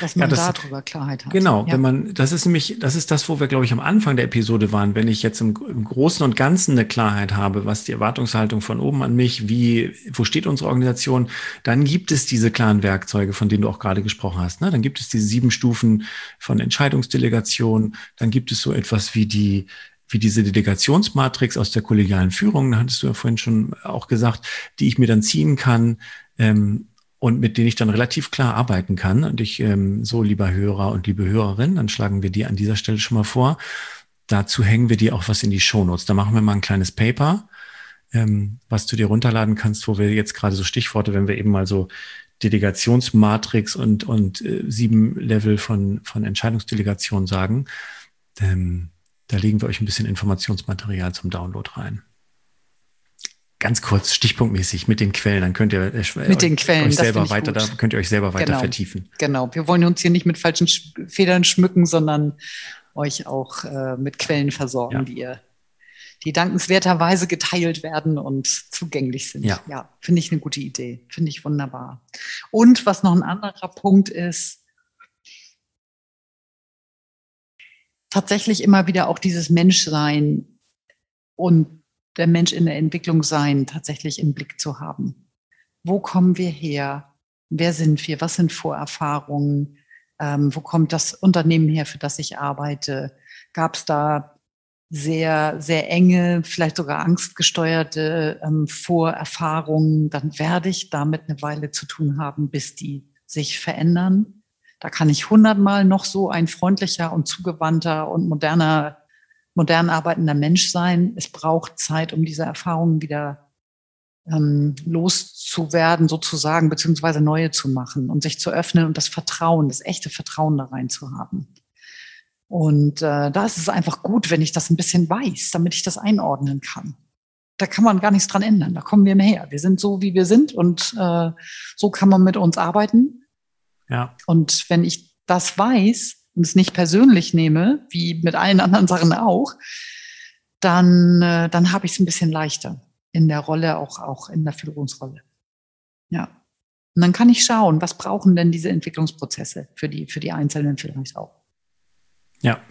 Dass man ja, das, darüber Klarheit hat. Genau, ja. wenn man, das ist nämlich, das ist das, wo wir, glaube ich, am Anfang der Episode waren. Wenn ich jetzt im, im, Großen und Ganzen eine Klarheit habe, was die Erwartungshaltung von oben an mich, wie, wo steht unsere Organisation, dann gibt es diese klaren Werkzeuge, von denen du auch gerade gesprochen hast. Ne? Dann gibt es diese sieben Stufen von Entscheidungsdelegation, dann gibt es so etwas wie die, wie diese Delegationsmatrix aus der kollegialen Führung, da hattest du ja vorhin schon auch gesagt, die ich mir dann ziehen kann, ähm, und mit denen ich dann relativ klar arbeiten kann. Und ich, ähm, so lieber Hörer und liebe Hörerin, dann schlagen wir die an dieser Stelle schon mal vor. dazu hängen wir dir auch was in die Shownotes. Da machen wir mal ein kleines Paper, ähm, was du dir runterladen kannst, wo wir jetzt gerade so Stichworte, wenn wir eben mal so Delegationsmatrix und, und äh, sieben Level von, von Entscheidungsdelegation sagen. Ähm, da legen wir euch ein bisschen Informationsmaterial zum Download rein. Ganz kurz, stichpunktmäßig mit den Quellen, dann könnt ihr äh, mit den Quellen, euch selber weiter, da könnt ihr euch selber weiter genau, vertiefen. Genau, wir wollen uns hier nicht mit falschen Federn schmücken, sondern euch auch äh, mit Quellen versorgen, ja. die ihr die dankenswerterweise geteilt werden und zugänglich sind. Ja, ja finde ich eine gute Idee. Finde ich wunderbar. Und was noch ein anderer Punkt ist, tatsächlich immer wieder auch dieses Menschsein und der Mensch in der Entwicklung sein tatsächlich im Blick zu haben. Wo kommen wir her? Wer sind wir? Was sind Vorerfahrungen? Ähm, wo kommt das Unternehmen her, für das ich arbeite? Gab es da sehr, sehr enge, vielleicht sogar angstgesteuerte ähm, Vorerfahrungen, dann werde ich damit eine Weile zu tun haben, bis die sich verändern. Da kann ich hundertmal noch so ein freundlicher und zugewandter und moderner, modern arbeitender Mensch sein. Es braucht Zeit, um diese Erfahrungen wieder ähm, loszuwerden, sozusagen, beziehungsweise neue zu machen und sich zu öffnen und das Vertrauen, das echte Vertrauen da rein zu haben. Und äh, da ist es einfach gut, wenn ich das ein bisschen weiß, damit ich das einordnen kann. Da kann man gar nichts dran ändern. Da kommen wir mehr her. Wir sind so, wie wir sind und äh, so kann man mit uns arbeiten. Ja. Und wenn ich das weiß und es nicht persönlich nehme, wie mit allen anderen Sachen auch, dann, äh, dann habe ich es ein bisschen leichter in der Rolle, auch, auch in der Führungsrolle. Ja. Und dann kann ich schauen, was brauchen denn diese Entwicklungsprozesse für die, für die Einzelnen vielleicht auch. Ja.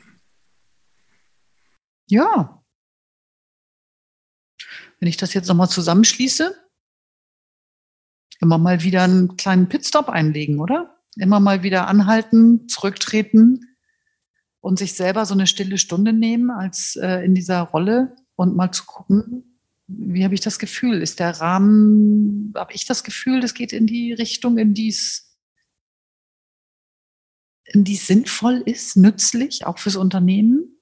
Ja. Wenn ich das jetzt nochmal zusammenschließe, immer mal wieder einen kleinen Pitstop einlegen, oder? Immer mal wieder anhalten, zurücktreten und sich selber so eine stille Stunde nehmen als äh, in dieser Rolle und mal zu gucken, wie habe ich das Gefühl? Ist der Rahmen, habe ich das Gefühl, das geht in die Richtung, in die es die sinnvoll ist, nützlich, auch fürs Unternehmen?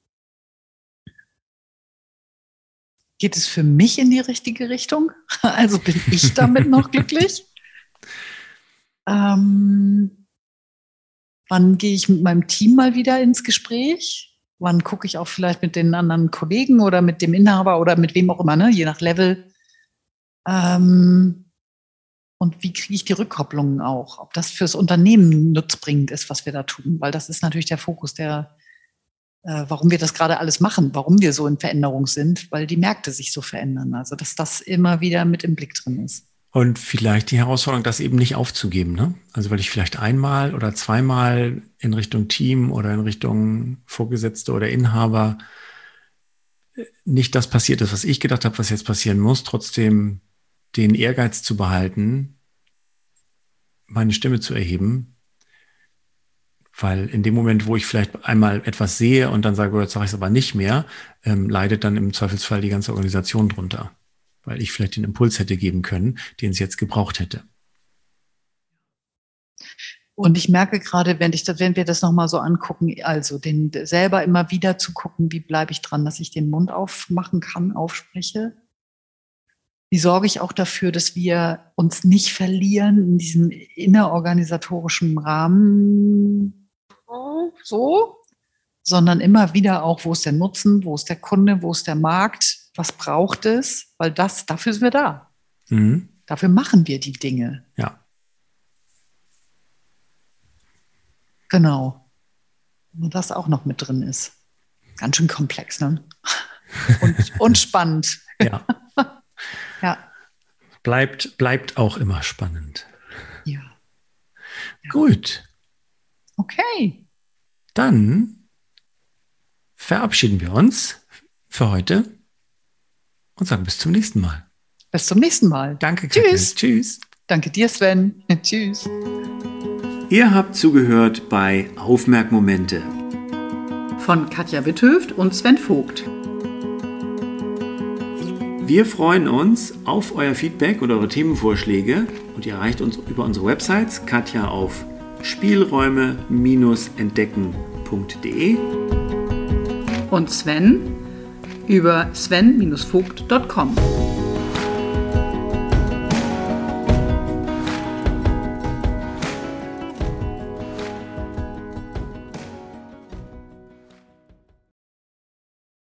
Geht es für mich in die richtige Richtung? Also bin ich damit noch glücklich? Ähm, wann gehe ich mit meinem Team mal wieder ins Gespräch? Wann gucke ich auch vielleicht mit den anderen Kollegen oder mit dem Inhaber oder mit wem auch immer, ne? je nach Level? Ähm, und wie kriege ich die Rückkopplungen auch? Ob das fürs Unternehmen nutzbringend ist, was wir da tun, weil das ist natürlich der Fokus, der, äh, warum wir das gerade alles machen, warum wir so in Veränderung sind, weil die Märkte sich so verändern. Also dass das immer wieder mit im Blick drin ist. Und vielleicht die Herausforderung, das eben nicht aufzugeben. Ne? Also weil ich vielleicht einmal oder zweimal in Richtung Team oder in Richtung Vorgesetzte oder Inhaber äh, nicht das passiert ist, was ich gedacht habe, was jetzt passieren muss, trotzdem den Ehrgeiz zu behalten, meine Stimme zu erheben, weil in dem Moment, wo ich vielleicht einmal etwas sehe und dann sage, oh, jetzt sage ich es aber nicht mehr, ähm, leidet dann im Zweifelsfall die ganze Organisation drunter, weil ich vielleicht den Impuls hätte geben können, den es jetzt gebraucht hätte. Und ich merke gerade, wenn, ich, wenn wir das nochmal so angucken, also den selber immer wieder zu gucken, wie bleibe ich dran, dass ich den Mund aufmachen kann, aufspreche, wie sorge ich auch dafür, dass wir uns nicht verlieren in diesem innerorganisatorischen Rahmen, so, sondern immer wieder auch, wo ist der Nutzen, wo ist der Kunde, wo ist der Markt, was braucht es, weil das, dafür sind wir da. Mhm. Dafür machen wir die Dinge. Ja. Genau. Und das auch noch mit drin ist. Ganz schön komplex, ne? Und, und spannend. Ja. Ja. Bleibt, bleibt auch immer spannend. Ja. ja. Gut. Okay. Dann verabschieden wir uns für heute und sagen bis zum nächsten Mal. Bis zum nächsten Mal. Danke, Katja. Tschüss. Tschüss. Danke dir, Sven. Tschüss. Ihr habt zugehört bei Aufmerkmomente von Katja Witthöft und Sven Vogt. Wir freuen uns auf euer Feedback und eure Themenvorschläge und ihr erreicht uns über unsere Websites Katja auf spielräume-entdecken.de und Sven über sven-vogt.com.